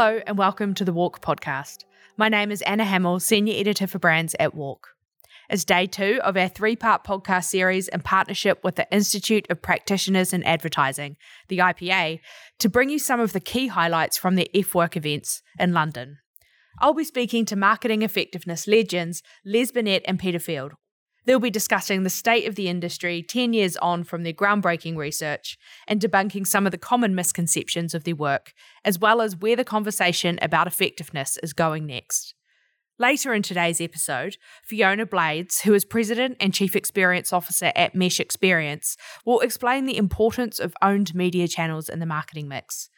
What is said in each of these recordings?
Hello, and welcome to the WARC podcast. My name is Anna Hamill, Senior Editor for Brands at WARC. It's day two of our three part podcast series in partnership with the Institute of Practitioners in Advertising, the IPA, to bring you some of the key highlights from the EffWorks events in London. I'll be speaking to marketing effectiveness legends Les Binet and Peter Field, They'll be discussing the state of the industry 10 years on from their groundbreaking research and debunking some of the common misconceptions of their work, as well as where the conversation about effectiveness is going next. Later in today's episode, Fiona Blades, who is President and Chief Experience Officer at Mesh Experience, will explain the importance of owned media channels in the marketing mix.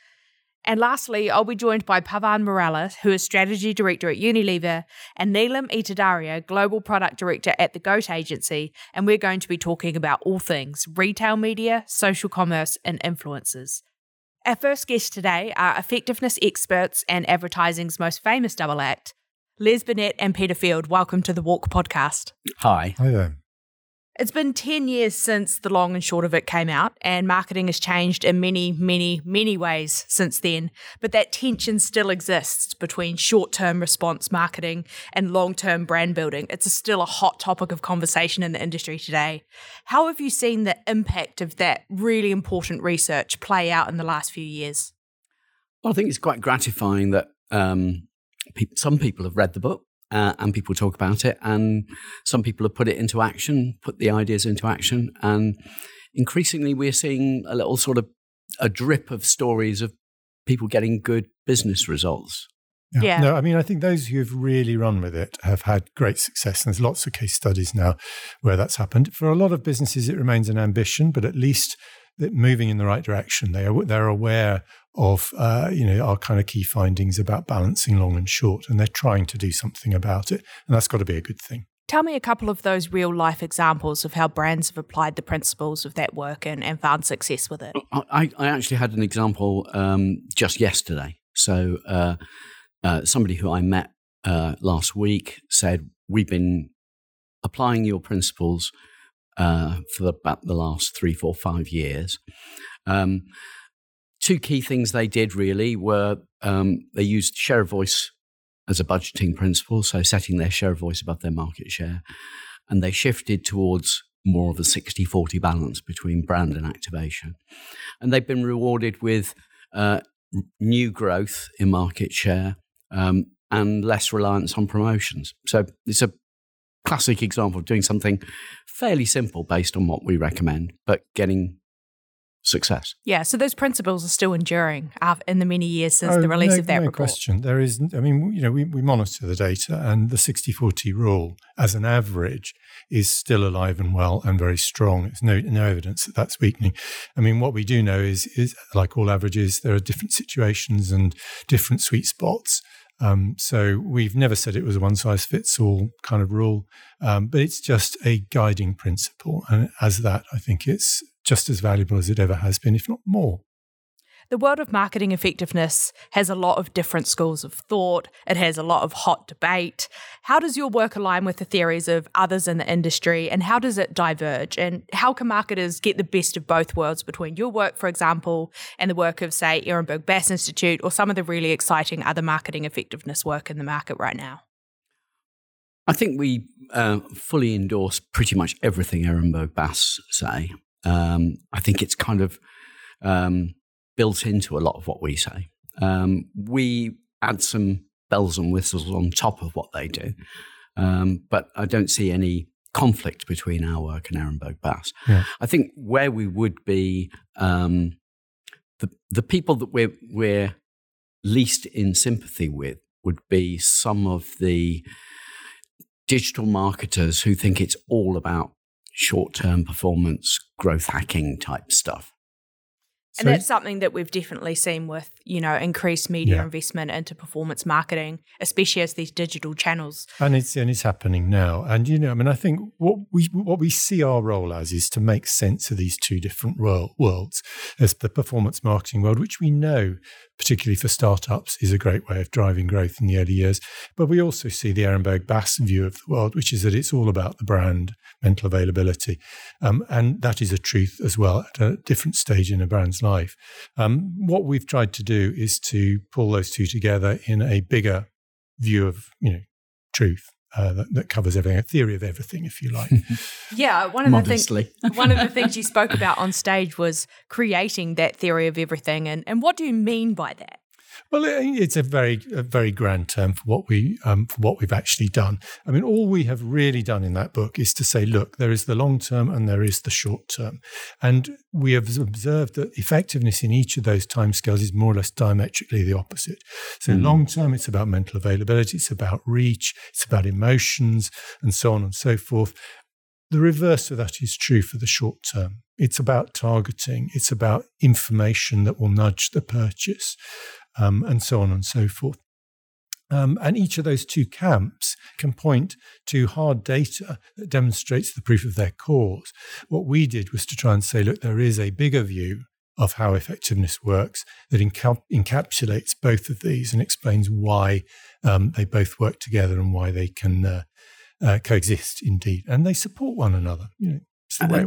And lastly, I'll be joined by Pawan Marella, who is Strategy Director at Unilever, and Nilam Atodaria, Global Product Director at the GOAT Agency, and we're going to be talking about all things retail media, social commerce, and influencers. Our first guests today are effectiveness experts and advertising's most famous double act, Les Binet and Peter Field. Welcome to the WARC podcast. Hi. Hi there. It's been 10 years since the long and short of it came out, and marketing has changed in many, many, many ways since then. But that tension still exists between short term response marketing and long term brand building. It's still a hot topic of conversation in the industry today. How have you seen the impact of that really important research play out in the last few years? Well, I think it's quite gratifying that um, pe- some people have read the book uh, and people talk about it. And some people have put it into action, put the ideas into action. And increasingly, we're seeing a little sort of a drip of stories of people getting good business results. Yeah. yeah. No, I mean, I think those who have really run with it have had great success. And there's lots of case studies now where that's happened. For a lot of businesses, it remains an ambition, but at least moving in the right direction. They are they're aware of uh, you know our kind of key findings about balancing long and short, and they're trying to do something about it, and that's got to be a good thing. Tell me a couple of those real life examples of how brands have applied the principles of that work and, and found success with it. I, I actually had an example um, just yesterday. So uh, uh, somebody who I met uh, last week said, "We've been applying your principles." Uh, for the, about the last three, four, five years. Um, two key things they did really were um, they used share of voice as a budgeting principle, so setting their share of voice above their market share. And they shifted towards more of a 60 40 balance between brand and activation. And they've been rewarded with uh, new growth in market share um, and less reliance on promotions. So it's a classic example of doing something fairly simple based on what we recommend, but getting success. Yeah, so those principles are still enduring in the many years since oh, the release no, of that no report. question. There is, I mean, you know, we, we monitor the data and the 60 40 rule as an average is still alive and well and very strong. There's no, no evidence that that's weakening. I mean, what we do know is, is like all averages, there are different situations and different sweet spots. Um, so we've never said it was a one size fits all kind of rule, um, but it's just a guiding principle. And as that, I think it's just as valuable as it ever has been, if not more. The world of marketing effectiveness has a lot of different schools of thought. It has a lot of hot debate. How does your work align with the theories of others in the industry and how does it diverge? And how can marketers get the best of both worlds between your work, for example, and the work of, say, Ehrenberg Bass Institute or some of the really exciting other marketing effectiveness work in the market right now? I think we uh, fully endorse pretty much everything Ehrenberg Bass say. Um, I think it's kind of um, built into a lot of what we say. Um, we add some bells and whistles on top of what they do, um, but I don't see any conflict between our work and Ehrenberg Bass. Yeah. I think where we would be um, the the people that we're we're least in sympathy with would be some of the digital marketers who think it's all about short term performance growth hacking type stuff. And so, that's something that we've definitely seen with, you know, increased media yeah. investment into performance marketing, especially as these digital channels. And it's and it's happening now. And you know, I mean, I think what we what we see our role as is to make sense of these two different world, worlds. There's the performance marketing world, which we know particularly for startups, is a great way of driving growth in the early years. But we also see the Ehrenberg Bass view of the world, which is that it's all about the brand, mental availability. Um, and that is a truth as well at a different stage in a brand's one's life. Um, what we've tried to do is to pull those two together in a bigger view of you know truth. Uh, that, that, covers everything, a theory of everything, if you like. yeah, one of Modestly. the things one of the things you spoke about on stage was creating that theory of everything, and and what do you mean by that? Well, it's a very, a very grand term for what we, um, for what we've actually done. I mean, all we have really done in that book is to say, look, there is the long term and there is the short term, and we have observed that effectiveness in each of those timescales is more or less diametrically the opposite. So, mm. long term, it's about mental availability, it's about reach, it's about emotions, and so on and so forth. The reverse of that is true for the short term. It's about targeting, it's about information that will nudge the purchase um, and so on and so forth. Um, and each of those two camps can point to hard data that demonstrates the proof of their cause. What we did was to try and say, look, there is a bigger view of how effectiveness works that enca- encapsulates both of these and explains why um, they both work together and why they can uh, uh, coexist indeed. And they support one another. You know,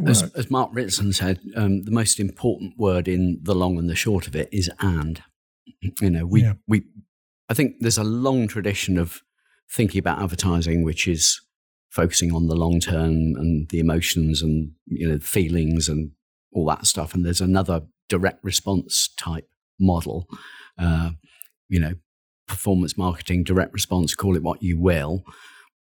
as, as, Mark Ritson said, um, the most important word in the long and the short of it is and. You know, we yeah. we I think there's a long tradition of thinking about advertising, which is focusing on the long term and the emotions and you know feelings and all that stuff. And there's another direct response type model, uh, you know, performance marketing, direct response, call it what you will,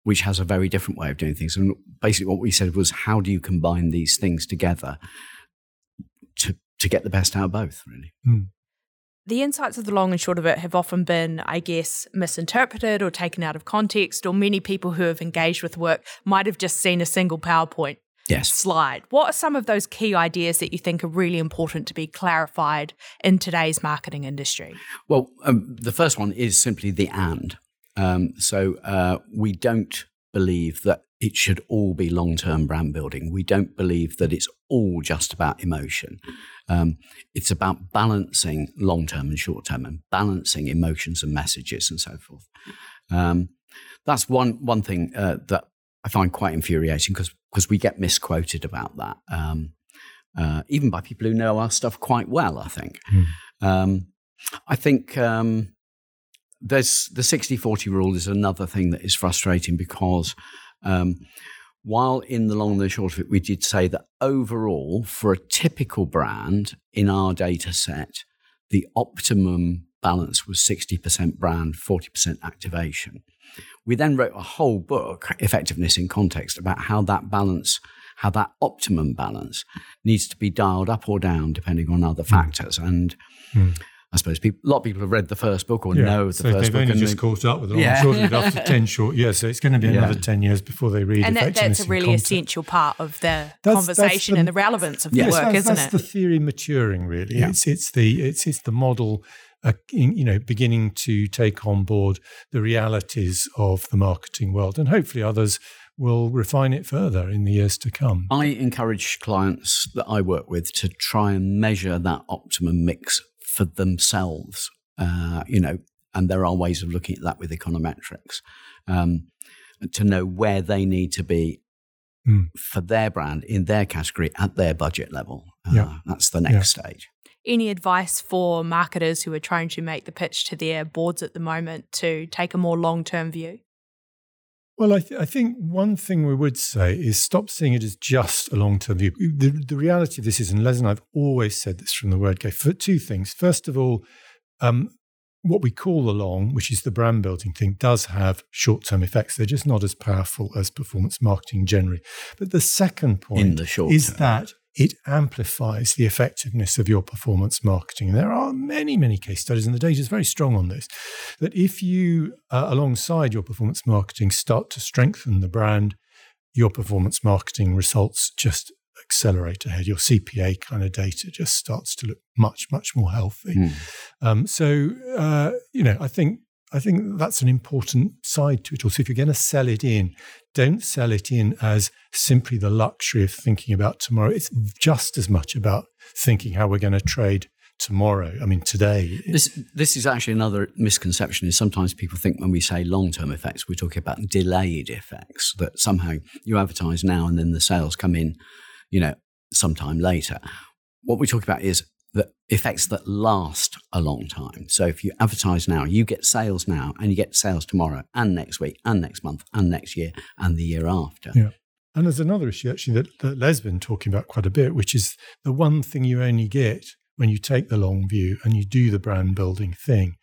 which has a very different way of doing things. And basically, what we said was, how do you combine these things together to to get the best out of both? Really. Mm the insights of the long and short of it have often been, I guess, misinterpreted or taken out of context, or many people who have engaged with work might have just seen a single PowerPoint yes. slide. What are some of those key ideas that you think are really important to be clarified in today's marketing industry? Well, um, the first one is simply the and. Um, so uh, we don't believe that it should all be long term brand building. We don't believe that it's all just about emotion. Um, it's about balancing long term and short term and balancing emotions and messages and so forth. Um, that's one, one thing uh, that I find quite infuriating because we get misquoted about that, um, uh, even by people who know our stuff quite well, I think. Mm. I think um, there's the 60 40 rule is another thing that is frustrating because um, while in the long and the short of it, we did say that overall, for a typical brand in our data set, the optimum balance was 60% brand, 40% activation. We then wrote a whole book, Effectiveness in Context, about how that balance, how that optimum balance needs to be dialed up or down depending on other hmm. factors. And mm. I suppose people, a lot of people have read the first book or yeah. know the so first they've book. They've only just caught up with it. Yeah. Short of after 10 short years. So it's going to be another yeah. 10 years before they read it. And that, that's a really essential part of the that's, conversation that's the, and the relevance of yes, the work, that's, isn't that's it? the theory maturing, really. Yeah. It's, it's, the, it's, it's the model uh, you know, beginning to take on board the realities of the marketing world. And hopefully others will refine it further in the years to come. I encourage clients that I work with to try and measure that optimum mix for themselves uh, you know, and there are ways of looking at that with econometrics um, to know where they need to be mm. for their brand in their category at their budget level. Uh, yeah. That's the next yeah. stage. Any advice for marketers who are trying to make the pitch to their boards at the moment to take a more long term view? Well, I, th- I, think one thing we would say is stop seeing it as just a long term view. The, the, reality of this is, and Les and I have always said this from the word go, for two things. First of all, um, what we call the long, which is the brand building thing, does have short term effects. They're just not as powerful as performance marketing generally. But the second point the is that it amplifies the effectiveness of your performance marketing. And there are many, many case studies, and the data is very strong on this. That if you, uh, alongside your performance marketing, start to strengthen the brand, your performance marketing results just accelerate ahead. Your CPA kind of data just starts to look much, much more healthy. Mm. Um, so, uh, you know, I think I think that's an important side to it. Also, if you're going to sell it in, don't sell it in as simply the luxury of thinking about tomorrow. It's just as much about thinking how we're going to trade tomorrow. I mean, today. This this is actually another misconception. Is sometimes people think when we say long term effects, we're talking about delayed effects. That somehow you advertise now and then the sales come in you know, sometime later. What we talk about is that effects that last a long time. So if you advertise now, you get sales now, and you get sales tomorrow, and next week, and next month, and next year, and the year after. Yeah. And there's another issue actually that, that Les been talking about quite a bit, which is the one thing you only get when you take the long view and you do the brand building thing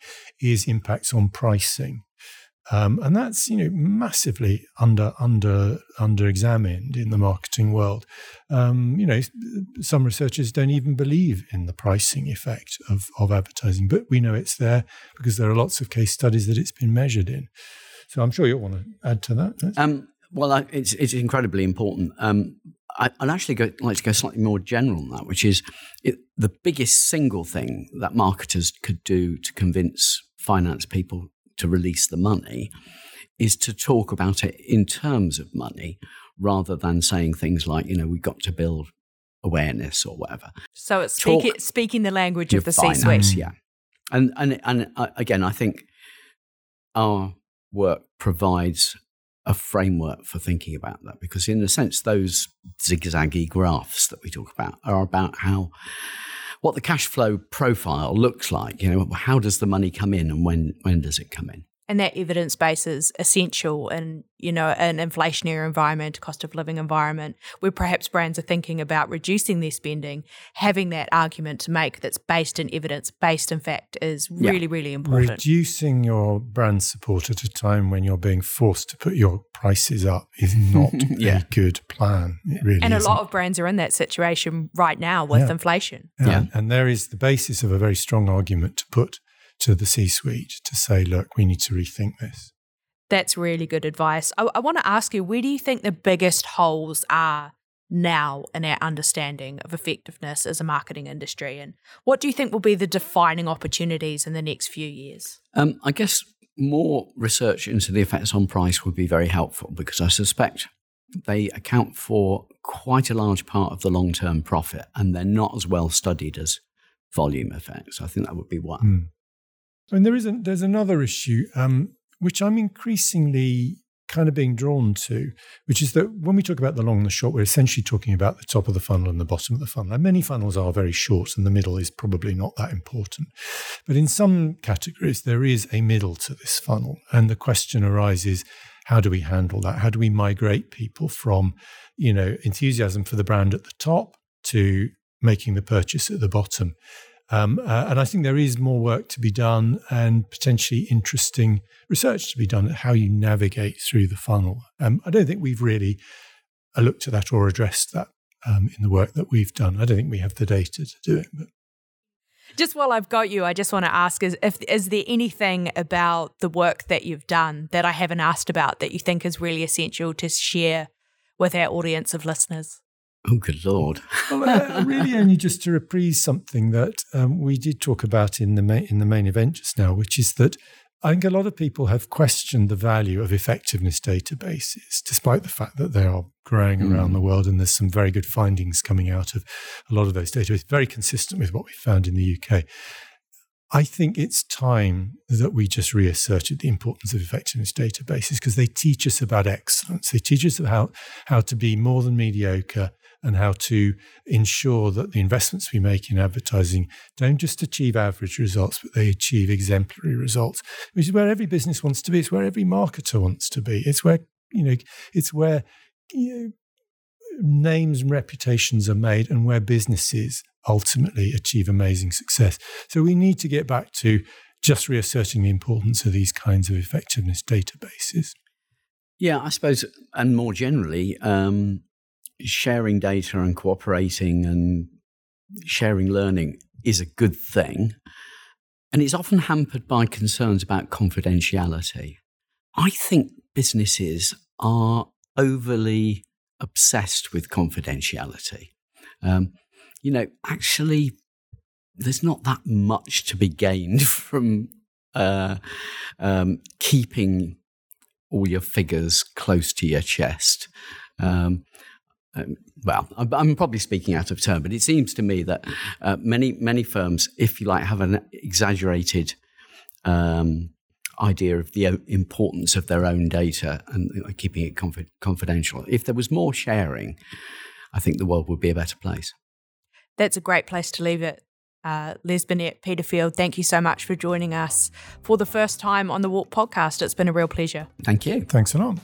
is impacts on pricing. Um, and that's you know massively under under under examined in the marketing world. Um, you know, some researchers don't even believe in the pricing effect of of advertising, but we know it's there because there are lots of case studies that it's been measured in. So I'm sure you'll want to add to that. Um, well, I, it's it's incredibly important. Um, I, would actually go, like to go slightly more general on that, which is it, the biggest single thing that marketers could do to convince finance people to release the money is to talk about it in terms of money rather than saying things like, you know, we've got to build awareness or whatever. So it's speak, speaking the language of the C-suite. Mm. Yeah, and and and uh, again, I think our work provides a framework for thinking about that because, in a sense, those zigzaggy graphs that we talk about are about how what the cash flow profile looks like. You know, how does the money come in and when when does it come in? And that evidence base is essential in, you know, an inflationary environment, cost of living environment, where perhaps brands are thinking about reducing their spending, having that argument to make that's based in evidence, based in fact, is really, yeah. really important. Reducing your brand support at a time when you're being forced to put your prices up is not yeah. a good plan. It really And a isn't. lot of brands are in that situation right now with yeah. inflation. Yeah. And there is the basis of a very strong argument to put to the C suite to say, look, we need to rethink this. That's really good advice. I, I want to ask you, where do you think the biggest holes are now in our understanding of effectiveness as a marketing industry? And what do you think will be the defining opportunities in the next few years? Um, I guess more research into the effects on price would be very helpful because I suspect they account for quite a large part of the long term profit and they're not as well studied as volume effects. I think that would be one. Mm. And there is a, there's another issue um, which I'm increasingly kind of being drawn to, which is that when we talk about the long and the short, we're essentially talking about the top of the funnel and the bottom of the funnel. And many funnels are very short, and the middle is probably not that important. But in some categories, there is a middle to this funnel. And the question arises how do we handle that? How do we migrate people from, you know, enthusiasm for the brand at the top to making the purchase at the bottom? Um, uh, and I think there is more work to be done and potentially interesting research to be done at how you navigate through the funnel. Um, I don't think we've really uh, looked at that or addressed that um, in the work that we've done. I don't think we have the data to do it. But. Just while I've got you, I just want to ask: is if is there anything about the work that you've done that I haven't asked about that you think is really essential to share with our audience of listeners? Oh, good lord! well, really, only just to reprise something that um, we did talk about in the ma- in the main event just now, which is that I think a lot of people have questioned the value of effectiveness databases, despite the fact that they are growing mm. around the world, and there's some very good findings coming out of a lot of those databases, very consistent with what we found in the UK. I think it's time that we just reasserted the importance of effectiveness databases because they teach us about excellence. They teach us about how to be more than mediocre and how to ensure that the investments we make in advertising don't just achieve average results, but they achieve exemplary results, which is where every business wants to be. It's where every marketer wants to be. It's where, you know, it's where you know, names and reputations are made and where businesses ultimately achieve amazing success. So we need to get back to just reasserting the importance of these kinds of effectiveness databases. Yeah, I suppose, and more generally, um, sharing data and cooperating and sharing learning is a good thing. And it's often hampered by concerns about confidentiality. I think businesses are overly obsessed with confidentiality. Um, you know, actually, there's not that much to be gained from uh, um, keeping all your figures close to your chest. Um, um, well, I'm probably speaking out of turn, but it seems to me that uh, many many firms, if you like, have an exaggerated um, idea of the importance of their own data and keeping it confi- confidential. If there was more sharing, I think the world would be a better place. That's a great place to leave it. Uh, Les Binet, Peter Field, thank you so much for joining us for the first time on the WARC podcast. It's been a real pleasure. Thank you. Thanks a lot.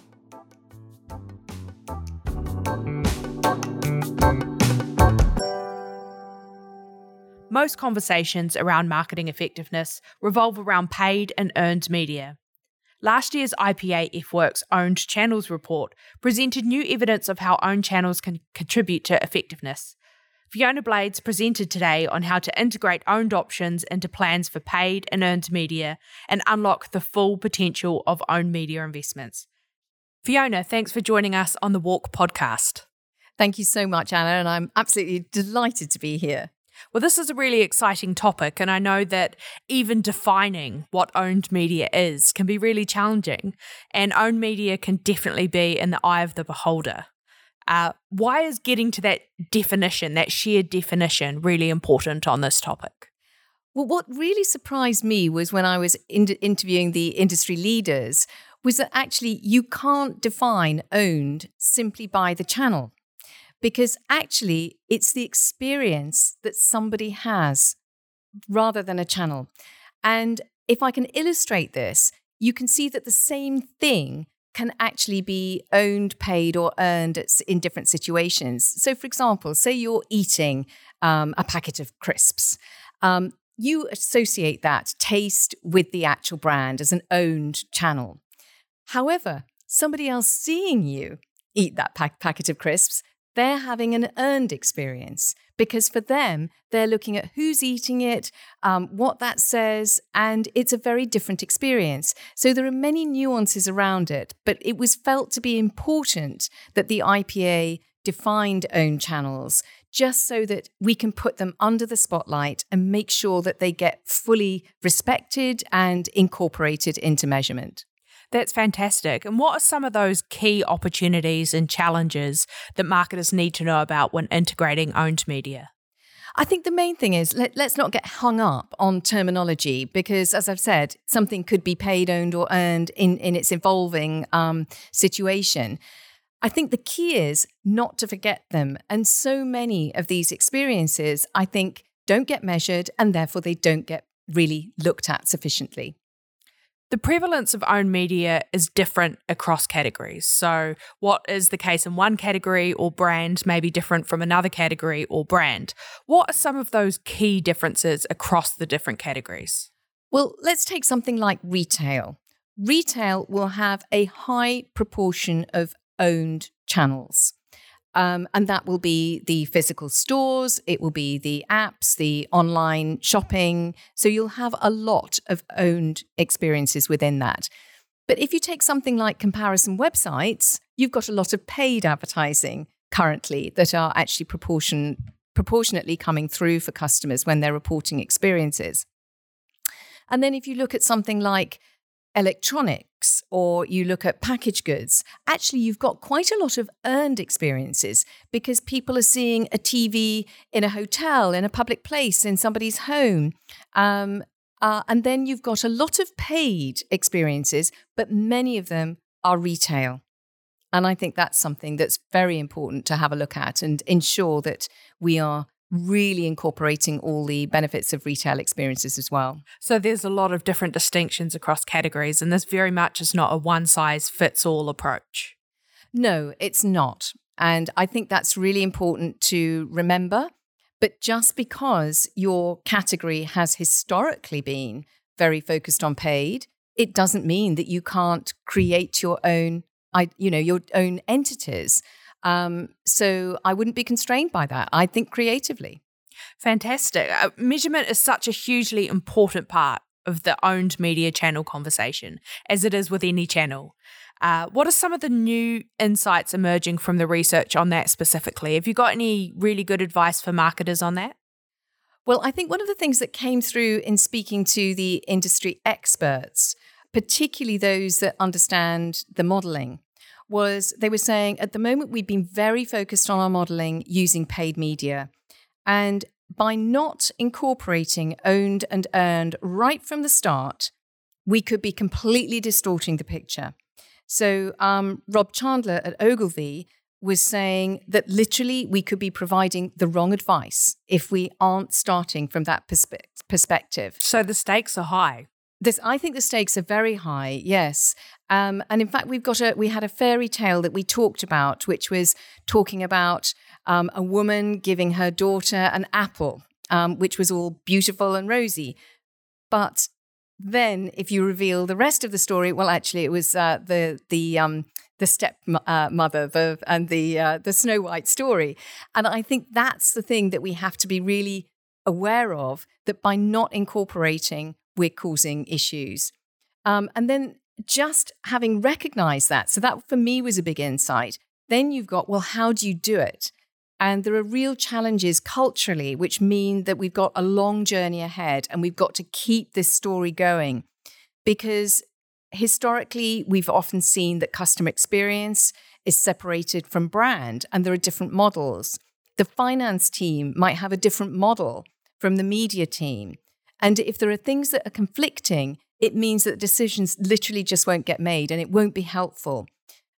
Most conversations around marketing effectiveness revolve around paid and earned media. Last year's IPA EffWorks Owned Channels report presented new evidence of how owned channels can contribute to effectiveness. Fiona Blades presented today on how to integrate owned options into plans for paid and earned media and unlock the full potential of owned media investments. Fiona, thanks for joining us on the WARC podcast. Thank you so much, Anna, and I'm absolutely delighted to be here. Well, this is a really exciting topic, and I know that even defining what owned media is can be really challenging, and owned media can definitely be in the eye of the beholder. Uh, why is getting to that definition, that shared definition, really important on this topic? Well, what really surprised me was when I was in- interviewing the industry leaders, was that actually you can't define owned simply by the channel because actually it's the experience that somebody has rather than a channel. And if I can illustrate this, you can see that the same thing can actually be owned, paid, or earned in different situations. So, for example, say you're eating um, a packet of crisps. Um, you associate that taste with the actual brand as an owned channel. However, somebody else seeing you eat that pack- packet of crisps they're having an earned experience because for them, they're looking at who's eating it, um, what that says, and it's a very different experience. So there are many nuances around it, but it was felt to be important that the IPA defined own channels just so that we can put them under the spotlight and make sure that they get fully respected and incorporated into measurement. That's fantastic. And what are some of those key opportunities and challenges that marketers need to know about when integrating owned media? I think the main thing is let, us not get hung up on terminology because, as I've said, something could be paid, owned, or earned in, in its evolving um, situation. I think the key is not to forget them. And so many of these experiences, I think, don't get measured and therefore they don't get really looked at sufficiently. The prevalence of owned media is different across categories. So, what is the case in one category or brand may be different from another category or brand. What are some of those key differences across the different categories? Well, let's take something like retail. Retail will have a high proportion of owned channels. Um, and that will be the physical stores, it will be the apps, the online shopping. So you'll have a lot of owned experiences within that. But if you take something like comparison websites, you've got a lot of paid advertising currently that are actually proportion, proportionately coming through for customers when they're reporting experiences. And then if you look at something like electronics or you look at packaged goods, actually, you've got quite a lot of earned experiences because people are seeing a TV in a hotel, in a public place, in somebody's home. Um, uh, and then you've got a lot of paid experiences, but many of them are retail. And I think that's something that's very important to have a look at and ensure that we are really incorporating all the benefits of retail experiences as well. So there's a lot of different distinctions across categories, and this very much is not a one size fits all approach. No, it's not. And I think that's really important to remember. But just because your category has historically been very focused on paid, it doesn't mean that you can't create your own, you know, your own entities um, so I wouldn't be constrained by that. I think creatively. Fantastic. Uh, measurement is such a hugely important part of the owned media channel conversation, as it is with any channel. Uh, what are some of the new insights emerging from the research on that specifically? Have you got any really good advice for marketers on that? Well, I think one of the things that came through in speaking to the industry experts, particularly those that understand the modeling, was they were saying at the moment we've been very focused on our modeling using paid media. And by not incorporating owned and earned right from the start, we could be completely distorting the picture. So, um, Rob Chandler at Ogilvy was saying that literally we could be providing the wrong advice if we aren't starting from that perspe- perspective. So the stakes are high. This, I think the stakes are very high. Yes, um, and in fact, we've got a we had a fairy tale that we talked about, which was talking about um, a woman giving her daughter an apple, um, which was all beautiful and rosy, but then if you reveal the rest of the story, well, actually, it was uh, the the um, the step uh, the, and the uh, the Snow White story, and I think that's the thing that we have to be really aware of that by not incorporating, we're causing issues, um, and then just having recognized that. So that for me was a big insight. Then you've got well, how do you do it? And there are real challenges culturally, which mean that we've got a long journey ahead and we've got to keep this story going. Because historically, we've often seen that customer experience is separated from brand and there are different models. The finance team might have a different model from the media team. And if there are things that are conflicting, it means that decisions literally just won't get made and it won't be helpful.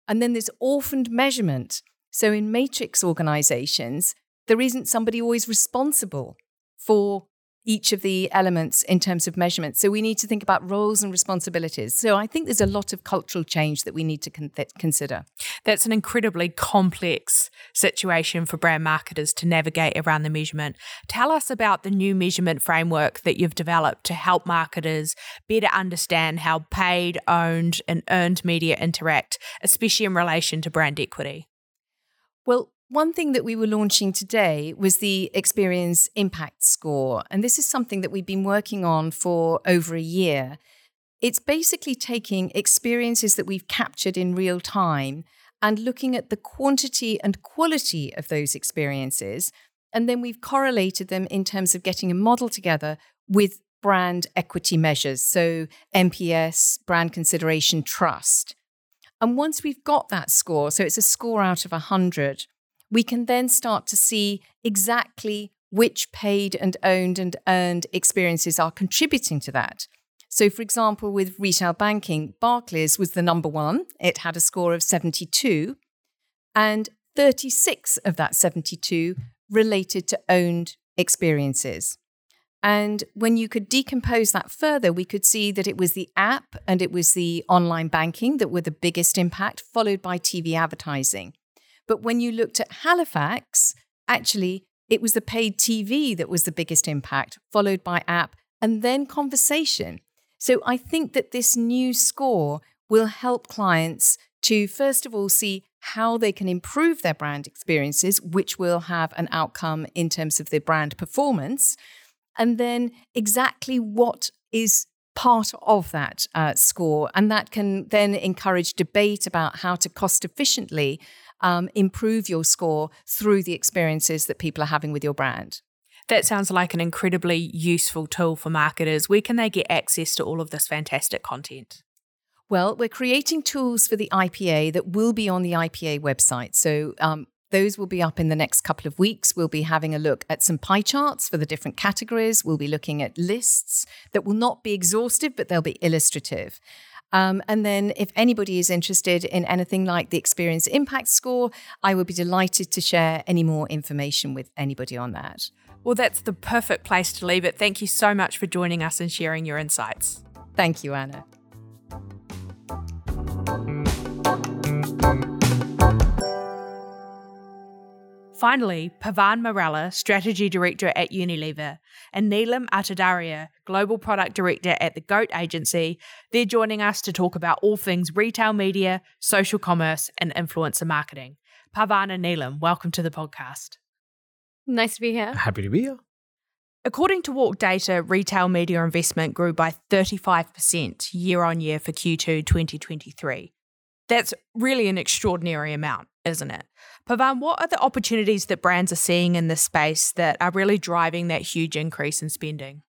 And then there's orphaned measurement so in matrix organizations, there isn't somebody always responsible for each of the elements in terms of measurement. So we need to think about roles and responsibilities. So I think there's a lot of cultural change that we need to con- consider. That's an incredibly complex situation for brand marketers to navigate around the measurement. Tell us about the new measurement framework that you've developed to help marketers better understand how paid, owned, and earned media interact, especially in relation to brand equity. Well, one thing that we were launching today was the Experience Impact Score. And this is something that we've been working on for over a year. It's basically taking experiences that we've captured in real time and looking at the quantity and quality of those experiences. And then we've correlated them in terms of getting a model together with brand equity measures. So, NPS, brand consideration, trust. And once we've got that score, so it's a score out of 100, we can then start to see exactly which paid and owned and earned experiences are contributing to that. So, for example, with retail banking, Barclays was the number one. It had a score of 72, and 36 of that 72 related to owned experiences. And when you could decompose that further, we could see that it was the app and it was the online banking that were the biggest impact, followed by TV advertising. But when you looked at Halifax, actually, it was the paid TV that was the biggest impact, followed by app and then conversation. So I think that this new score will help clients to, first of all, see how they can improve their brand experiences, which will have an outcome in terms of their brand performance and then exactly what is part of that uh, score. And that can then encourage debate about how to cost efficiently um, improve your score through the experiences that people are having with your brand. That sounds like an incredibly useful tool for marketers. Where can they get access to all of this fantastic content? Well, we're creating tools for the IPA that will be on the IPA website. So um, those will be up in the next couple of weeks. We'll be having a look at some pie charts for the different categories. We'll be looking at lists that will not be exhaustive, but they'll be illustrative. Um, and then, if anybody is interested in anything like the Experience Impact Score, I would be delighted to share any more information with anybody on that. Well, that's the perfect place to leave it. Thank you so much for joining us and sharing your insights. Thank you, Anna. Finally, Pawan Marella, Strategy Director at Unilever, and Nilam Atodaria, Global Product Director at the GOAT Agency, they're joining us to talk about all things retail media, social commerce, and influencer marketing. Pawan and Nilam, welcome to the podcast. Nice to be here. Happy to be here. According to WARC data, retail media investment grew by 35% year on year for Q2 2023. That's really an extraordinary amount, isn't it? Pawan, what are the opportunities that brands are seeing in this space that are really driving that huge increase in spending?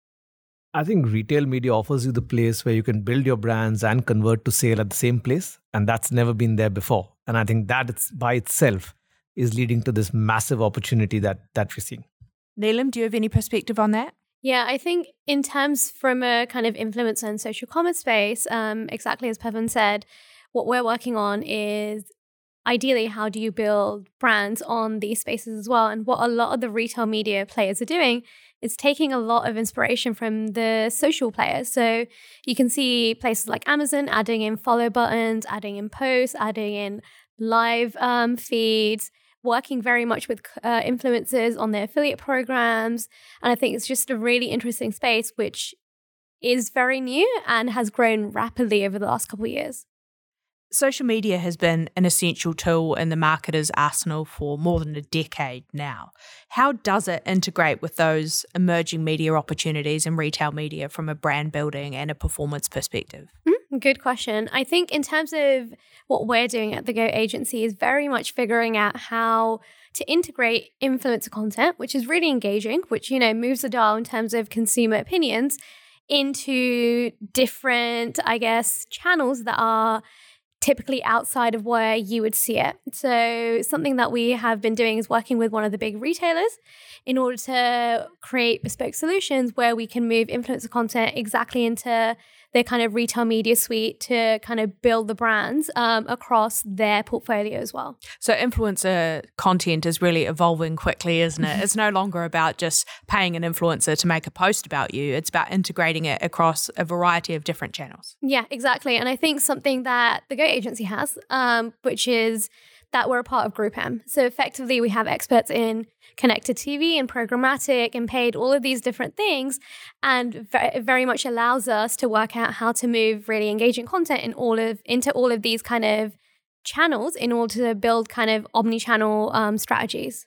I think retail media offers you the place where you can build your brands and convert to sale at the same place. And that's never been there before. And I think that it's by itself is leading to this massive opportunity that, that we're seeing. Nilam, do you have any perspective on that? Yeah, I think in terms from a kind of influencer and social commerce space, um, exactly as Pawan said, what we're working on is ideally, how do you build brands on these spaces as well? And what a lot of the retail media players are doing is taking a lot of inspiration from the social players. So you can see places like Amazon adding in follow buttons, adding in posts, adding in live um, feeds, working very much with uh, influencers on their affiliate programs. And I think it's just a really interesting space, which is very new and has grown rapidly over the last couple of years. Social media has been an essential tool in the marketer's arsenal for more than a decade now. How does it integrate with those emerging media opportunities in retail media from a brand building and a performance perspective? Mm, good question. I think, in terms of what we're doing at the GOAT agency, is very much figuring out how to integrate influencer content, which is really engaging, which, you know, moves the dial in terms of consumer opinions, into different, I guess, channels that are typically outside of where you would see it. So, something that we have been doing is working with one of the big retailers in order to create bespoke solutions where we can move influencer content exactly into their kind of retail media suite to kind of build the brands um, across their portfolio as well. So, influencer content is really evolving quickly, isn't it? it's no longer about just paying an influencer to make a post about you, it's about integrating it across a variety of different channels. Yeah, exactly. And I think something that the GOAT agency has, um, which is that we're a part of Group M. So effectively, we have experts in connected TV and programmatic and paid, all of these different things. And it very much allows us to work out how to move really engaging content in all of into all of these kind of channels in order to build kind of omni-channel um, strategies.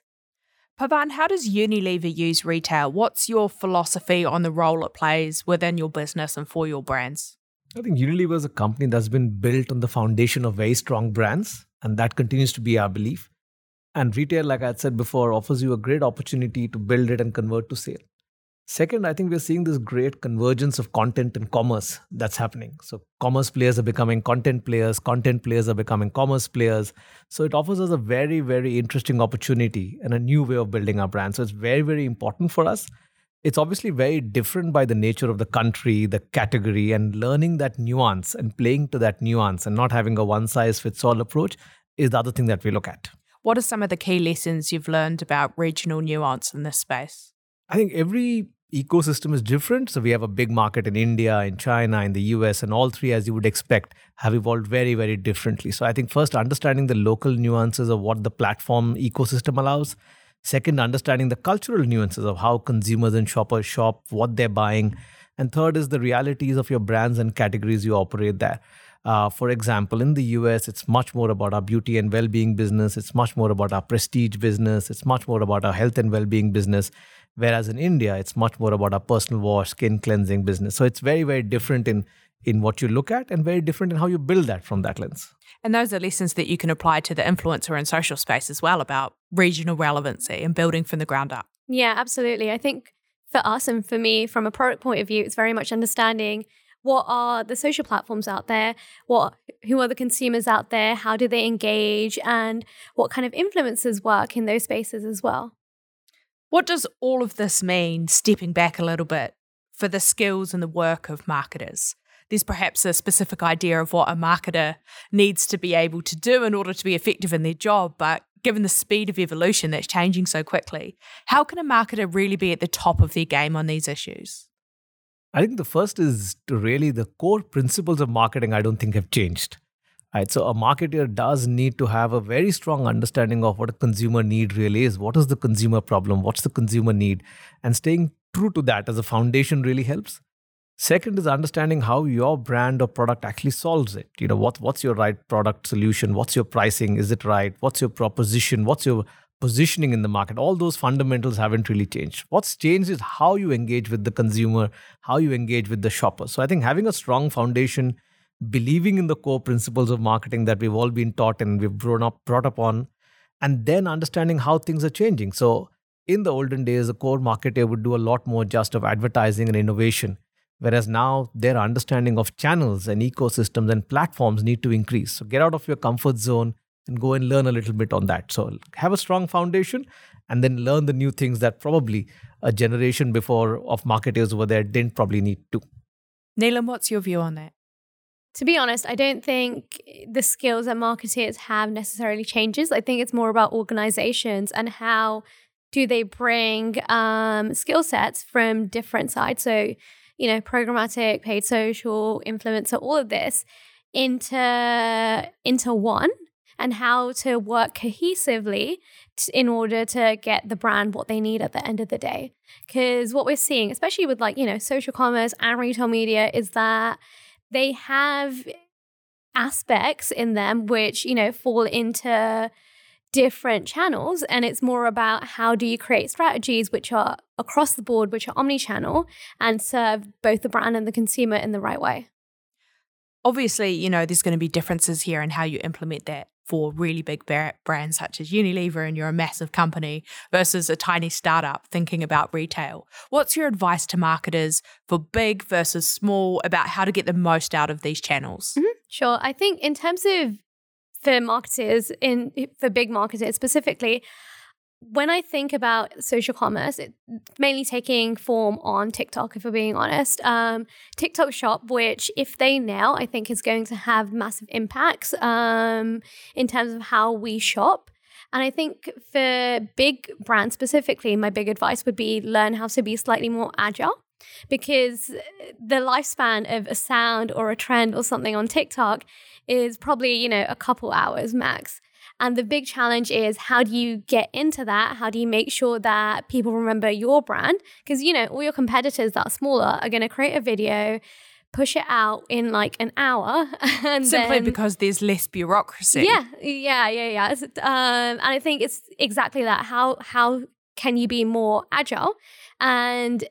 Pawan, how does Unilever use retail? What's your philosophy on the role it plays within your business and for your brands? I think Unilever is a company that's been built on the foundation of very strong brands, and that continues to be our belief. And retail, like I had said before, offers you a great opportunity to build it and convert to sale. Second, I think we're seeing this great convergence of content and commerce that's happening. So, commerce players are becoming content players, content players are becoming commerce players. So, it offers us a very, very interesting opportunity and a new way of building our brand. So, it's very, very important for us. It's obviously very different by the nature of the country, the category, and learning that nuance and playing to that nuance and not having a one size fits all approach is the other thing that we look at. What are some of the key lessons you've learned about regional nuance in this space? I think every ecosystem is different. So we have a big market in India, in China, in the US, and all three, as you would expect, have evolved very, very differently. So I think first, understanding the local nuances of what the platform ecosystem allows. Second, understanding the cultural nuances of how consumers and shoppers shop, what they're buying. And third is the realities of your brands and categories you operate there. Uh, for example, in the US, it's much more about our beauty and well being business. It's much more about our prestige business. It's much more about our health and well being business. Whereas in India, it's much more about our personal wash, skin cleansing business. So it's very, very different in, in what you look at and very different in how you build that from that lens. And those are lessons that you can apply to the influencer and social space as well about regional relevancy and building from the ground up. Yeah, absolutely. I think for us and for me, from a product point of view, it's very much understanding what are the social platforms out there what who are the consumers out there how do they engage and what kind of influences work in those spaces as well what does all of this mean stepping back a little bit for the skills and the work of marketers there's perhaps a specific idea of what a marketer needs to be able to do in order to be effective in their job but given the speed of evolution that's changing so quickly how can a marketer really be at the top of their game on these issues I think the first is really the core principles of marketing, I don't think have changed. Right. So a marketer does need to have a very strong understanding of what a consumer need really is. What is the consumer problem? What's the consumer need? And staying true to that as a foundation really helps. Second is understanding how your brand or product actually solves it. You know, what, what's your right product solution? What's your pricing? Is it right? What's your proposition? What's your positioning in the market all those fundamentals haven't really changed what's changed is how you engage with the consumer how you engage with the shopper so i think having a strong foundation believing in the core principles of marketing that we've all been taught and we've grown up brought up on and then understanding how things are changing so in the olden days a core marketer would do a lot more just of advertising and innovation whereas now their understanding of channels and ecosystems and platforms need to increase so get out of your comfort zone and go and learn a little bit on that. So have a strong foundation and then learn the new things that probably a generation before of marketers over there didn't probably need to. Nilam, what's your view on that? to be honest, I don't think the skills that marketers have necessarily changes. I think it's more about organizations and how do they bring um, skill sets from different sides. So, you know, programmatic, paid social, influencer, all of this into into one and how to work cohesively t- in order to get the brand what they need at the end of the day. Because what we're seeing, especially with like, you know, social commerce and retail media, is that they have aspects in them which, you know, fall into different channels and it's more about how do you create strategies which are across the board which are omni-channel and serve both the brand and the consumer in the right way obviously you know there's going to be differences here in how you implement that for really big brands such as Unilever and you're a massive company versus a tiny startup thinking about retail. What's your advice to marketers for big versus small about how to get the most out of these channels? Mm-hmm. Sure. I think in terms of for marketers in for big marketers specifically, when I think about social commerce, mainly taking form on TikTok, if we're being honest. Um, TikTok Shop, which if they nail, I think is going to have massive impacts um, in terms of how we shop. And I think for big brands specifically, my big advice would be learn how to be slightly more agile because the lifespan of a sound or a trend or something on TikTok is probably, you know, a couple hours max. And the big challenge is how do you get into that? How do you make sure that people remember your brand? Because, you know, all your competitors that are smaller are going to create a video, push it out in like an hour. And Simply then, because there's less bureaucracy. Yeah, yeah, yeah, yeah. Um, and I think it's exactly that. How, how can you be more agile? And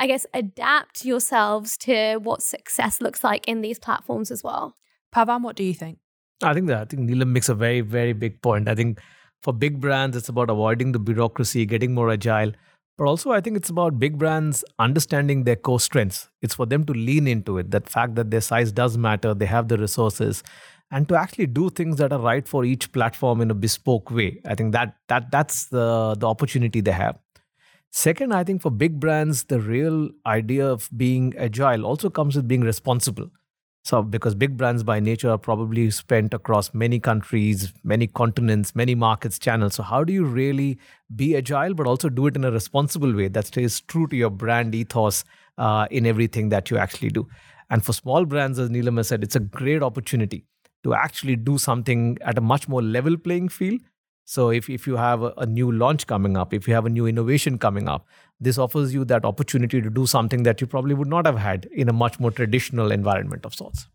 I guess adapt yourselves to what success looks like in these platforms as well. Pawan, what do you think? I think that I think Nilam makes a very, very big point. I think for big brands, it's about avoiding the bureaucracy, getting more agile. But also, I think it's about big brands understanding their core strengths. It's for them to lean into it. That fact that their size does matter, they have the resources, and to actually do things that are right for each platform in a bespoke way. I think that that that's the the opportunity they have. Second, I think for big brands, the real idea of being agile also comes with being responsible. So, because big brands by nature are probably spent across many countries, many continents, many markets, channels. So, how do you really be agile, but also do it in a responsible way that stays true to your brand ethos uh, in everything that you actually do? And for small brands, as Nilam has said, it's a great opportunity to actually do something at a much more level playing field so if, if you have a, a, new launch coming up, if you have a new innovation coming up, this offers you that opportunity to do something that you probably would not have had in a much more traditional environment of sorts.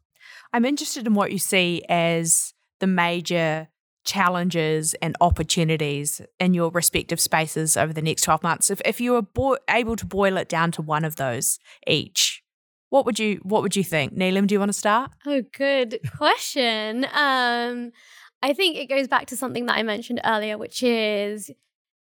I'm interested in what you see as the major challenges and opportunities in your respective spaces over the next 12 months. If, if you were bo- able to boil it down to one of those each, what would you what would you think? Nilam, do you want to start? Oh, good question. Um, I think it goes back to something that I mentioned earlier, which is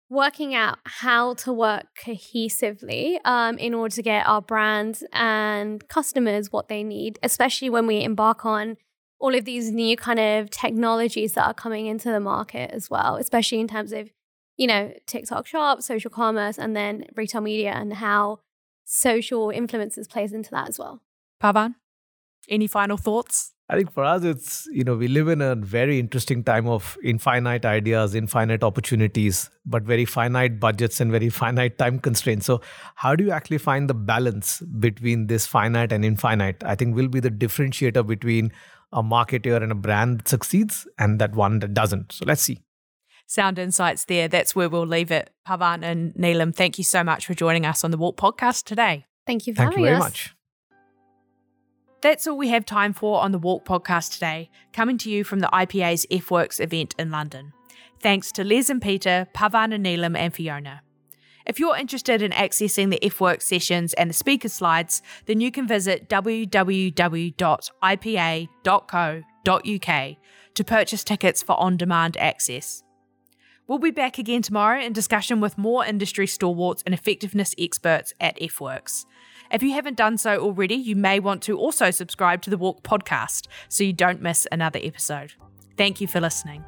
working out how to work cohesively um, in order to get our brands and customers what they need, especially when we embark on all of these new kind of technologies that are coming into the market as well, especially in terms of, you know, TikTok shop, social commerce, and then retail media and how social influences plays into that as well. Pawan, any final thoughts? I think for us, it's, you know, we live in a very interesting time of infinite ideas, infinite opportunities, but very finite budgets and very finite time constraints. So, how do you actually find the balance between this finite and infinite? I think will be the differentiator between a marketer and a brand that succeeds and that one that doesn't. So, let's see. Sound insights there. That's where we'll leave it. Pawan and Nilam, thank you so much for joining us on the WARC podcast today. Thank you for thank having you very us. much. That's all we have time for on the WARC podcast today, coming to you from the IPA's EffWorks event in London. Thanks to Les and Peter, Pawan and Nilam, and Fiona. If you're interested in accessing the EffWorks sessions and the speaker slides, then you can visit www.ipa.co.uk to purchase tickets for on demand access. We'll be back again tomorrow in discussion with more industry stalwarts and effectiveness experts at EffWorks. If you haven't done so already, you may want to also subscribe to the WARC podcast so you don't miss another episode. Thank you for listening.